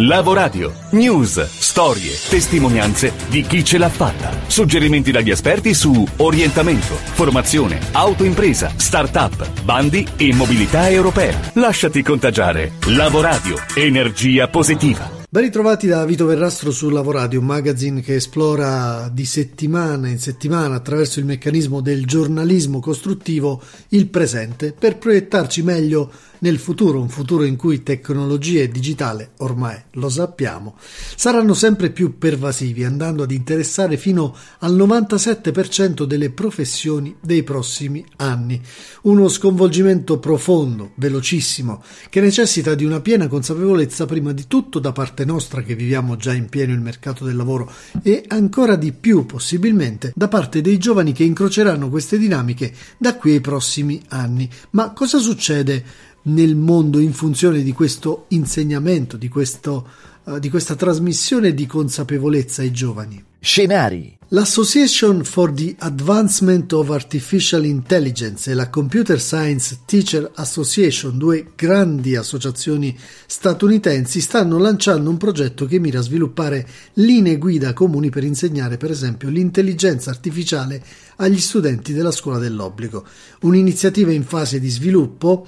Lavoradio. News, storie, testimonianze di chi ce l'ha fatta. Suggerimenti dagli esperti su orientamento, formazione, autoimpresa, start-up, bandi e mobilità europea. Lasciati contagiare. Lavoradio. Energia positiva. Ben ritrovati da Vito Verrastro su Lavoradio, un magazine che esplora di settimana in settimana attraverso il meccanismo del giornalismo costruttivo il presente per proiettarci meglio nel futuro, un futuro in cui tecnologia e digitale, ormai lo sappiamo, saranno sempre più pervasivi, andando ad interessare fino al 97% delle professioni dei prossimi anni. Uno sconvolgimento profondo, velocissimo, che necessita di una piena consapevolezza prima di tutto da parte nostra che viviamo già in pieno il mercato del lavoro e ancora di più possibilmente da parte dei giovani che incroceranno queste dinamiche da qui ai prossimi anni. Ma cosa succede nel mondo in funzione di questo insegnamento, di, questo, uh, di questa trasmissione di consapevolezza ai giovani. Scenari. L'Association for the Advancement of Artificial Intelligence e la Computer Science Teacher Association, due grandi associazioni statunitensi, stanno lanciando un progetto che mira a sviluppare linee guida comuni per insegnare, per esempio, l'intelligenza artificiale agli studenti della scuola dell'obbligo. Un'iniziativa in fase di sviluppo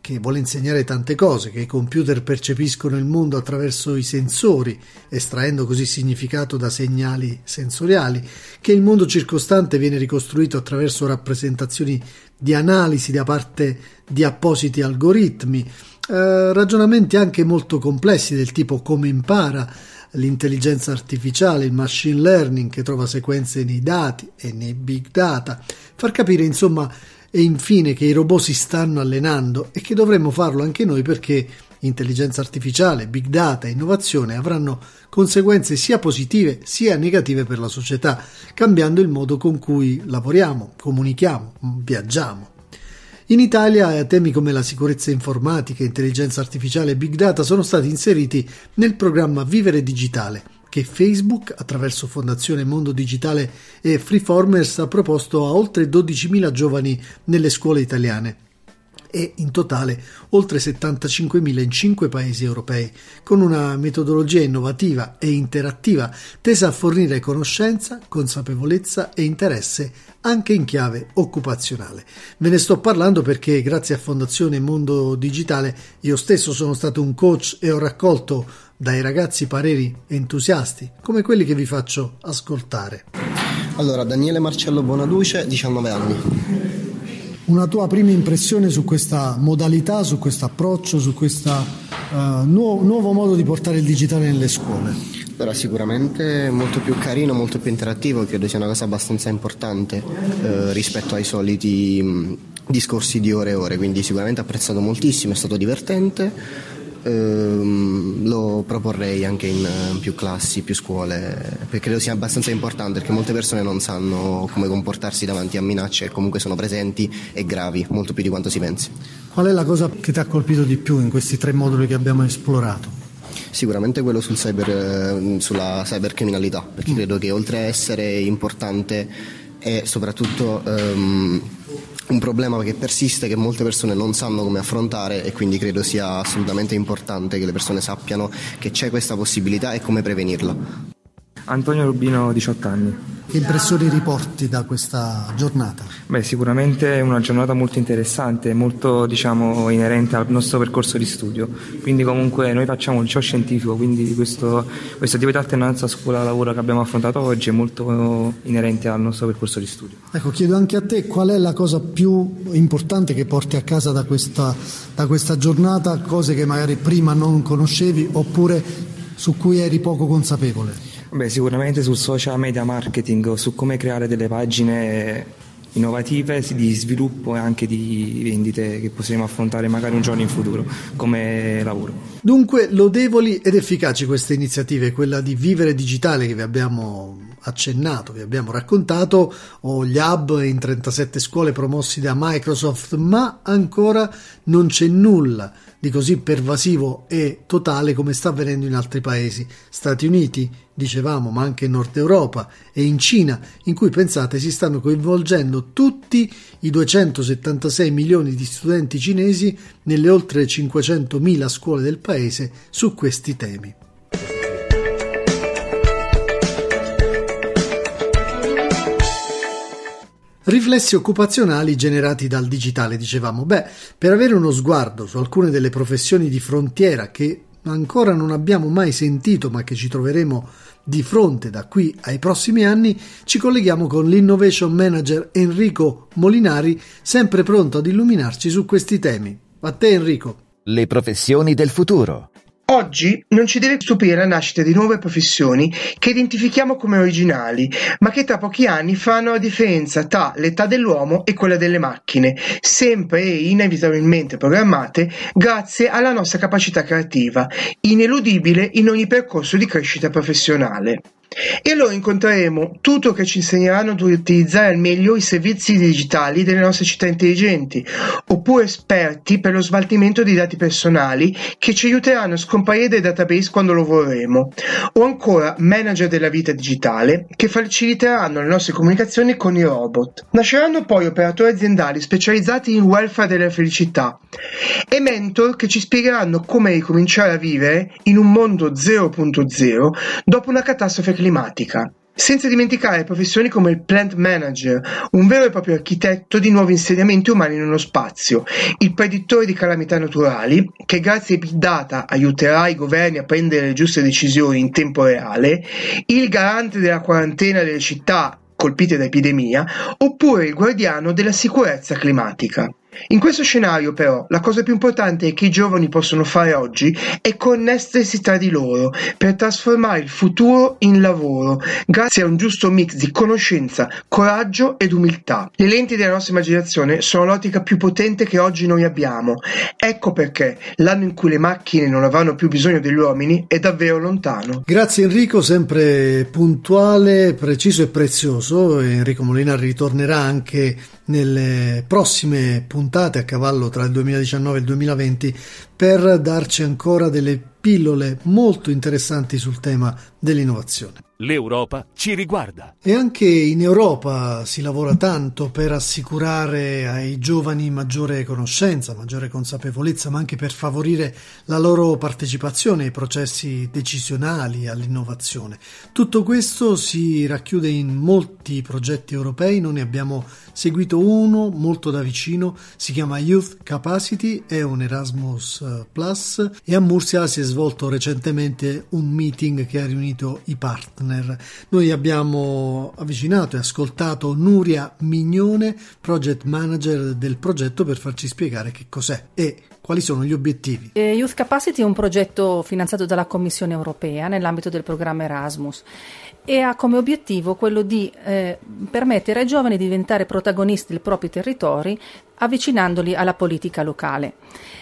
che vuole insegnare tante cose, che i computer percepiscono il mondo attraverso i sensori, estraendo così significato da segnali sensoriali, che il mondo circostante viene ricostruito attraverso rappresentazioni di analisi da parte di appositi algoritmi, eh, ragionamenti anche molto complessi del tipo come impara l'intelligenza artificiale, il machine learning che trova sequenze nei dati e nei big data, far capire insomma e infine che i robot si stanno allenando e che dovremmo farlo anche noi perché intelligenza artificiale, big data e innovazione avranno conseguenze sia positive sia negative per la società, cambiando il modo con cui lavoriamo, comunichiamo, viaggiamo. In Italia temi come la sicurezza informatica, intelligenza artificiale e big data sono stati inseriti nel programma Vivere Digitale, che Facebook, attraverso Fondazione Mondo Digitale e Freeformers, ha proposto a oltre 12.000 giovani nelle scuole italiane e in totale oltre 75.000 in 5 paesi europei, con una metodologia innovativa e interattiva tesa a fornire conoscenza, consapevolezza e interesse anche in chiave occupazionale. Ve ne sto parlando perché grazie a Fondazione Mondo Digitale io stesso sono stato un coach e ho raccolto dai ragazzi pareri entusiasti come quelli che vi faccio ascoltare. Allora, Daniele Marcello Bonaduce, 19 anni. Una tua prima impressione su questa modalità, su questo approccio, su questo uh, eh, nuovo, nuovo modo di portare il digitale nelle scuole? Allora, sicuramente molto più carino, molto più interattivo, credo sia una cosa abbastanza importante eh, rispetto ai soliti mh, discorsi di ore e ore, quindi sicuramente apprezzato moltissimo, è stato divertente ehm, lo proporrei anche in uh, più classi, più scuole, perché credo sia abbastanza importante perché molte persone non sanno come comportarsi davanti a minacce che comunque sono presenti e gravi, molto più di quanto si pensi. Qual è la cosa che ti ha colpito di più in questi tre moduli che abbiamo esplorato? Sicuramente quello sul cyber, eh, sulla cybercriminalità, perché mm. credo che oltre a essere importante è soprattutto um, un problema che persiste, che molte persone non sanno come affrontare e quindi credo sia assolutamente importante che le persone sappiano che c'è questa possibilità e come prevenirla. Antonio Rubino, 18 anni. Che impressioni riporti da questa giornata? Beh, sicuramente è una giornata molto interessante, molto diciamo, inerente al nostro percorso di studio. Quindi comunque noi facciamo il liceo scientifico, quindi questo, questa attività alternanza scuola-lavoro che abbiamo affrontato oggi è molto inerente al nostro percorso di studio. Ecco, chiedo anche a te qual è la cosa più importante che porti a casa da questa, da questa giornata, cose che magari prima non conoscevi oppure su cui eri poco consapevole? Beh, sicuramente sul social media marketing, su come creare delle pagine innovative di sviluppo e anche di vendite che possiamo affrontare magari un giorno in futuro come lavoro. Dunque, lodevoli ed efficaci queste iniziative, quella di Vivere Digitale che vi abbiamo accennato, vi abbiamo raccontato, o gli hub in 37 scuole promossi da Microsoft, ma ancora non c'è nulla di così pervasivo e totale come sta avvenendo in altri paesi, Stati Uniti, dicevamo, ma anche in Nord Europa e in Cina, in cui pensate si stanno coinvolgendo tutti i 276 milioni di studenti cinesi nelle oltre 500.000 scuole del paese su questi temi. Riflessi occupazionali generati dal digitale, dicevamo. Beh, per avere uno sguardo su alcune delle professioni di frontiera che ancora non abbiamo mai sentito ma che ci troveremo di fronte da qui ai prossimi anni, ci colleghiamo con l'innovation manager Enrico Molinari, sempre pronto ad illuminarci su questi temi. A te Enrico. Le professioni del futuro. Oggi non ci deve stupire la nascita di nuove professioni che identifichiamo come originali, ma che tra pochi anni faranno la differenza tra l'età dell'uomo e quella delle macchine, sempre e inevitabilmente programmate grazie alla nostra capacità creativa, ineludibile in ogni percorso di crescita professionale. E allora incontreremo tutto che ci insegneranno ad utilizzare al meglio i servizi digitali delle nostre città intelligenti, oppure esperti per lo smaltimento di dati personali che ci aiuteranno a scomparire dai database quando lo vorremo, o ancora manager della vita digitale che faciliteranno le nostre comunicazioni con i robot. Nasceranno poi operatori aziendali specializzati in welfare della felicità e mentor che ci spiegheranno come ricominciare a vivere in un mondo 0.0 dopo una catastrofe climatica. Senza dimenticare professioni come il plant manager, un vero e proprio architetto di nuovi insediamenti umani nello spazio, il predittore di calamità naturali, che grazie ai big data aiuterà i governi a prendere le giuste decisioni in tempo reale, il garante della quarantena delle città colpite da epidemia, oppure il guardiano della sicurezza climatica. In questo scenario però la cosa più importante che i giovani possono fare oggi è connettersi tra di loro per trasformare il futuro in lavoro grazie a un giusto mix di conoscenza, coraggio ed umiltà. Le lenti della nostra immaginazione sono l'ottica più potente che oggi noi abbiamo. Ecco perché l'anno in cui le macchine non avranno più bisogno degli uomini è davvero lontano. Grazie Enrico, sempre puntuale, preciso e prezioso. Enrico Molina ritornerà anche nelle prossime puntate a cavallo tra il 2019 e il 2020 per darci ancora delle pillole molto interessanti sul tema dell'innovazione. L'Europa ci riguarda. E anche in Europa si lavora tanto per assicurare ai giovani maggiore conoscenza, maggiore consapevolezza, ma anche per favorire la loro partecipazione ai processi decisionali, all'innovazione. Tutto questo si racchiude in molti progetti europei, noi ne abbiamo seguito uno molto da vicino, si chiama Youth Capacity, è un Erasmus eh, Plus e a Murcia si è svolto recentemente un meeting che ha riunito i partner. Noi abbiamo avvicinato e ascoltato Nuria Mignone, project manager del progetto, per farci spiegare che cos'è e quali sono gli obiettivi. Eh, Youth Capacity è un progetto finanziato dalla Commissione europea nell'ambito del programma Erasmus e ha come obiettivo quello di eh, permettere ai giovani di diventare protagonisti dei propri territori avvicinandoli alla politica locale.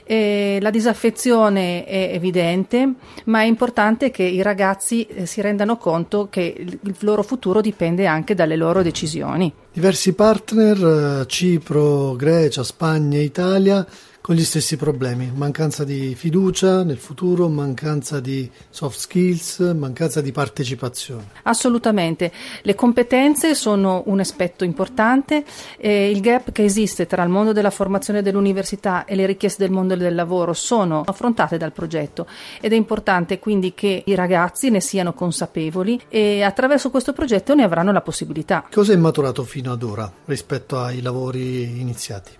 Eh, la disaffezione è evidente, ma è importante che i ragazzi eh, si rendano conto che il, loro futuro dipende anche dalle loro decisioni. Diversi partner, eh, Cipro, Grecia, Spagna, Italia, con gli stessi problemi, mancanza di fiducia nel futuro, mancanza di soft skills, mancanza di partecipazione. Assolutamente, le competenze sono un aspetto importante, eh, il gap che esiste tra il mondo della formazione dell'università e le richieste del mondo del lavoro sono affrontate dal progetto ed è importante quindi che i ragazzi ne siano consapevoli e attraverso questo progetto ne avranno la possibilità. Cosa è maturato fino ad ora rispetto ai lavori iniziati?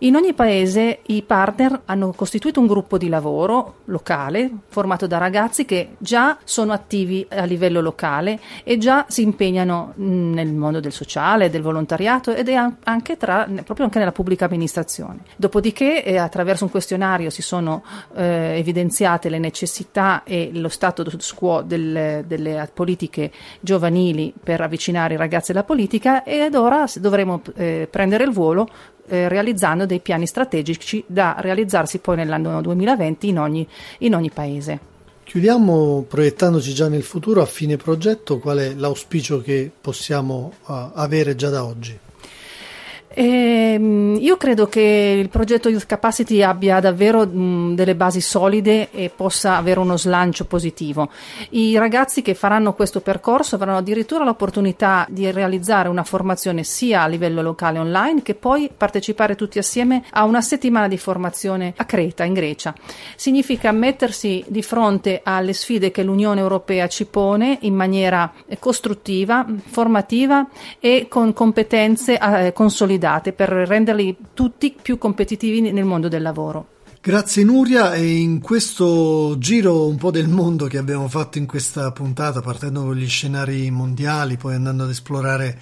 In ogni paese i partner hanno costituito un gruppo di lavoro locale formato da ragazzi che già sono attivi a livello locale e già si impegnano nel mondo del sociale, del volontariato ed è anche tra, proprio anche nella pubblica amministrazione. Dopodiché eh, attraverso un questionario si sono eh, evidenziate le necessità e lo stato quo del, delle politiche giovanili per avvicinare i ragazzi alla politica ed ora dovremo eh, prendere il volo eh, realizzando dei piani strategici da realizzarsi poi nell'anno 2020 in ogni, in ogni paese. Chiudiamo proiettandoci già nel futuro a fine progetto, qual è l'auspicio che possiamo uh, avere già da oggi? E, ehm, io credo che il progetto Youth Capacity abbia davvero mh, delle basi solide e possa avere uno slancio positivo. I ragazzi che faranno questo percorso avranno addirittura l'opportunità di realizzare una formazione sia a livello locale online che poi partecipare tutti assieme a una settimana di formazione a Creta, in Grecia. Significa mettersi di fronte alle sfide che l'Unione Europea ci pone in maniera costruttiva, formativa e con competenze eh, consolidate date per renderli tutti più competitivi nel mondo del lavoro. Grazie Nuria e in questo giro un po' del mondo che abbiamo fatto in questa puntata partendo con gli scenari mondiali poi andando ad esplorare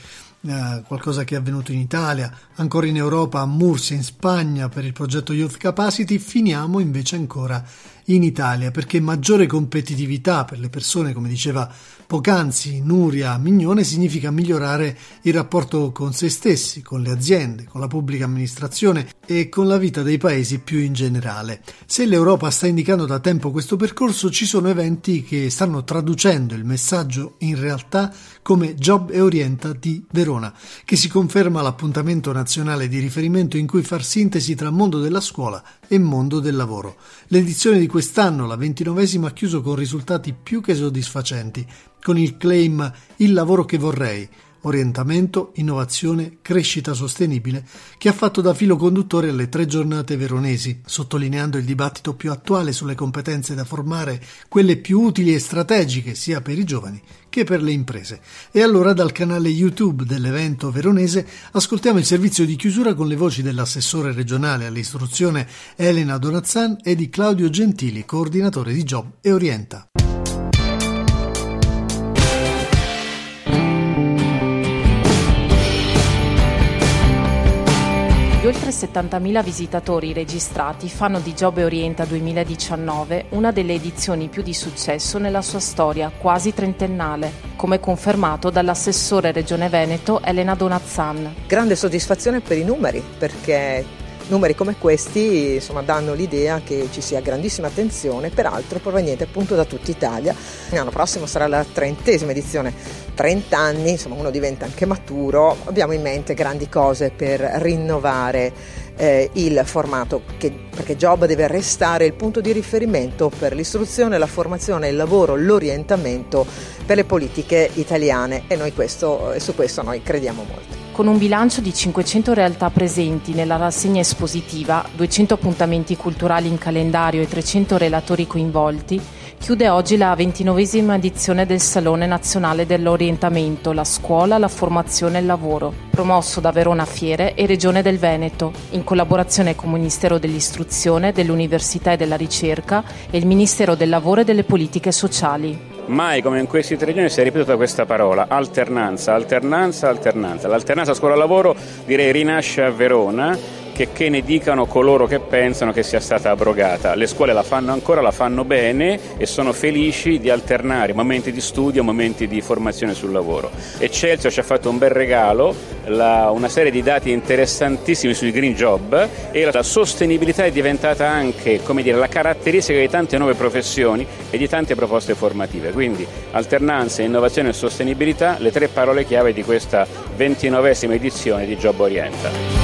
eh, qualcosa che è avvenuto in Italia, ancora in Europa, a Murcia, in Spagna per il progetto Youth Capacity, finiamo invece ancora in Italia perché maggiore competitività per le persone, come diceva poc'anzi Nuria Mignone, significa migliorare il rapporto con se stessi, con le aziende, con la pubblica amministrazione e con la vita dei paesi più in generale. Se l'Europa sta indicando da tempo questo percorso, ci sono eventi che stanno traducendo il messaggio in realtà come Job e Orienta di Verona, che si conferma l'appuntamento nazionale di riferimento in cui far sintesi tra mondo della scuola e mondo del lavoro. L'edizione di quest'anno, la ventinovesima, ha chiuso con risultati più che soddisfacenti, con il claim Il lavoro che vorrei, orientamento, innovazione, crescita sostenibile, che ha fatto da filo conduttore alle tre giornate veronesi, sottolineando il dibattito più attuale sulle competenze da formare, quelle più utili e strategiche sia per i giovani che per le imprese. E allora dal canale YouTube dell'evento veronese ascoltiamo il servizio di chiusura con le voci dell'assessore regionale all'istruzione Elena Donazzan e di Claudio Gentili, coordinatore di Job e Orienta. Oltre 70.000 visitatori registrati fanno di Job Orienta 2019 una delle edizioni più di successo nella sua storia quasi trentennale, come confermato dall'assessore Regione Veneto Elena Donazzan. Grande soddisfazione per i numeri, perché numeri come questi insomma, danno l'idea che ci sia grandissima attenzione, peraltro proveniente appunto da tutta Italia. L'anno prossimo sarà la trentesima edizione, 30 anni, insomma uno diventa anche maturo, abbiamo in mente grandi cose per rinnovare eh, il formato, che, perché Job deve restare il punto di riferimento per l'istruzione, la formazione, il lavoro, l'orientamento per le politiche italiane e, noi questo, e su questo noi crediamo molto. Con un bilancio di 500 realtà presenti nella rassegna espositiva, 200 appuntamenti culturali in calendario e 300 relatori coinvolti, chiude oggi la ventinovesima edizione del Salone Nazionale dell'Orientamento, la scuola, la formazione e il lavoro, promosso da Verona Fiere e Regione del Veneto, in collaborazione con il Ministero dell'Istruzione, dell'Università e della Ricerca e il Ministero del Lavoro e delle Politiche Sociali. Mai come in questi tre giorni si è ripetuta questa parola, alternanza, alternanza, alternanza. L'alternanza scuola-lavoro direi rinasce a Verona che, che ne dicano coloro che pensano che sia stata abrogata. Le scuole la fanno ancora, la fanno bene e sono felici di alternare momenti di studio momenti di formazione sul lavoro. Eccelsior ci ha fatto un bel regalo, la, una serie di dati interessantissimi sui green job e la sostenibilità è diventata anche dire, la caratteristica di tante nuove professioni e di tante proposte formative. Quindi alternanza, innovazione e sostenibilità, le tre parole chiave di questa ventinovesima edizione di Job Orienta.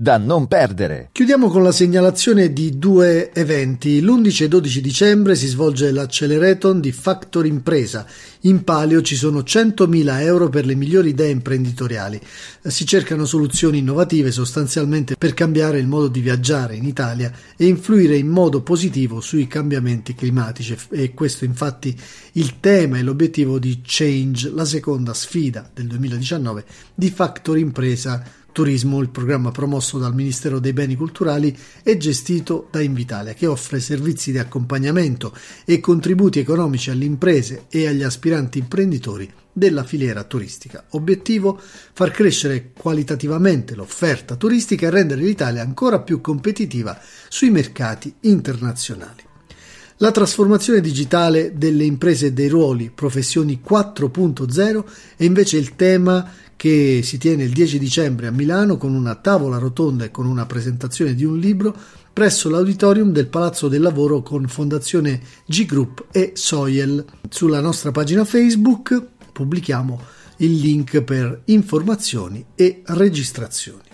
Da non perdere. Chiudiamo con la segnalazione di due eventi. L'11 e 12 dicembre si svolge l'Acceleraton di Factor Impresa. In palio ci sono 100.000 euro per le migliori idee imprenditoriali. Si cercano soluzioni innovative sostanzialmente per cambiare il modo di viaggiare in Italia e influire in modo positivo sui cambiamenti climatici. E questo infatti il tema e l'obiettivo di Change, la seconda sfida del 2019 di Factor Impresa Turismo, il programma promosso dal Ministero dei Beni Culturali e gestito da Invitalia, che offre servizi di accompagnamento e contributi economici alle imprese e agli aspiranti imprenditori della filiera turistica. Obiettivo: far crescere qualitativamente l'offerta turistica e rendere l'Italia ancora più competitiva sui mercati internazionali. La trasformazione digitale delle imprese e dei ruoli, professioni 4.0, è invece il tema che si tiene il 10 dicembre a Milano con una tavola rotonda e con una presentazione di un libro presso l'auditorium del Palazzo del Lavoro con Fondazione G Group e Soyel. Sulla nostra pagina Facebook pubblichiamo il link per informazioni e registrazioni.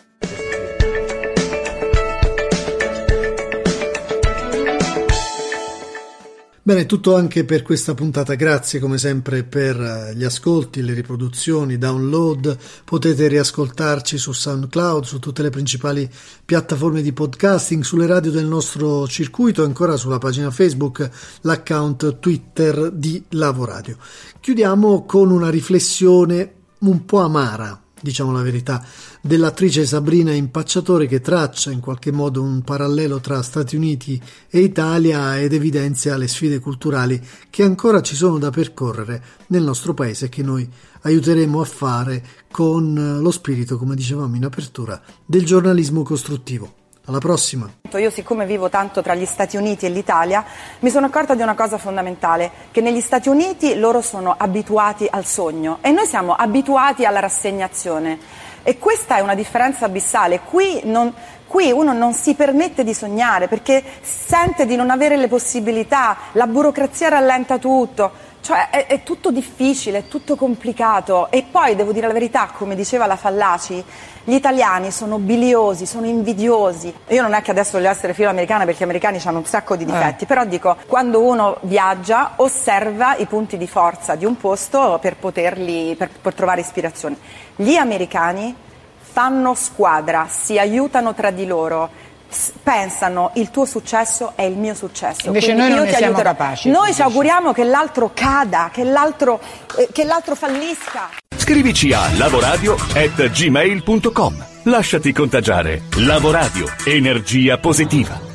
Bene, tutto anche per questa puntata. Grazie come sempre per eh, gli ascolti, le riproduzioni, download. Potete riascoltarci su SoundCloud, su tutte le principali piattaforme di podcasting, sulle radio del nostro circuito e ancora sulla pagina Facebook, l'account Twitter di Lavoradio. Chiudiamo con una riflessione un po' amara diciamo la verità, dell'attrice Sabrina Impacciatore che traccia in qualche modo un parallelo tra Stati Uniti e Italia ed evidenzia le sfide culturali che ancora ci sono da percorrere nel nostro paese che noi aiuteremo a fare con lo spirito, come dicevamo in apertura, del giornalismo costruttivo. Alla prossima. Io siccome vivo tanto tra gli Stati Uniti e l'Italia, mi sono accorta di una cosa fondamentale, che negli Stati Uniti loro sono abituati al sogno e noi siamo abituati alla rassegnazione. E questa è una differenza abissale. Qui, non, qui uno non si permette di sognare perché sente di non avere le possibilità, la burocrazia rallenta tutto. Cioè è, è, tutto difficile, è tutto complicato e poi devo dire la verità, come diceva la Fallaci, gli italiani sono biliosi, sono invidiosi. Io non è che adesso voglio essere filo americana perché gli americani hanno un sacco di difetti, eh. però dico, quando uno viaggia osserva i punti di forza di un posto per poterli, per, per trovare ispirazione. Gli americani fanno squadra, si aiutano tra di loro pensano il tuo successo è il mio successo. Invece Quindi noi non ne siamo capaci. Noi ci auguriamo che l'altro cada, che l'altro, eh, che l'altro fallisca. Scrivici a lavoradio@gmail.com. Lasciati contagiare. Lavoradio, energia positiva.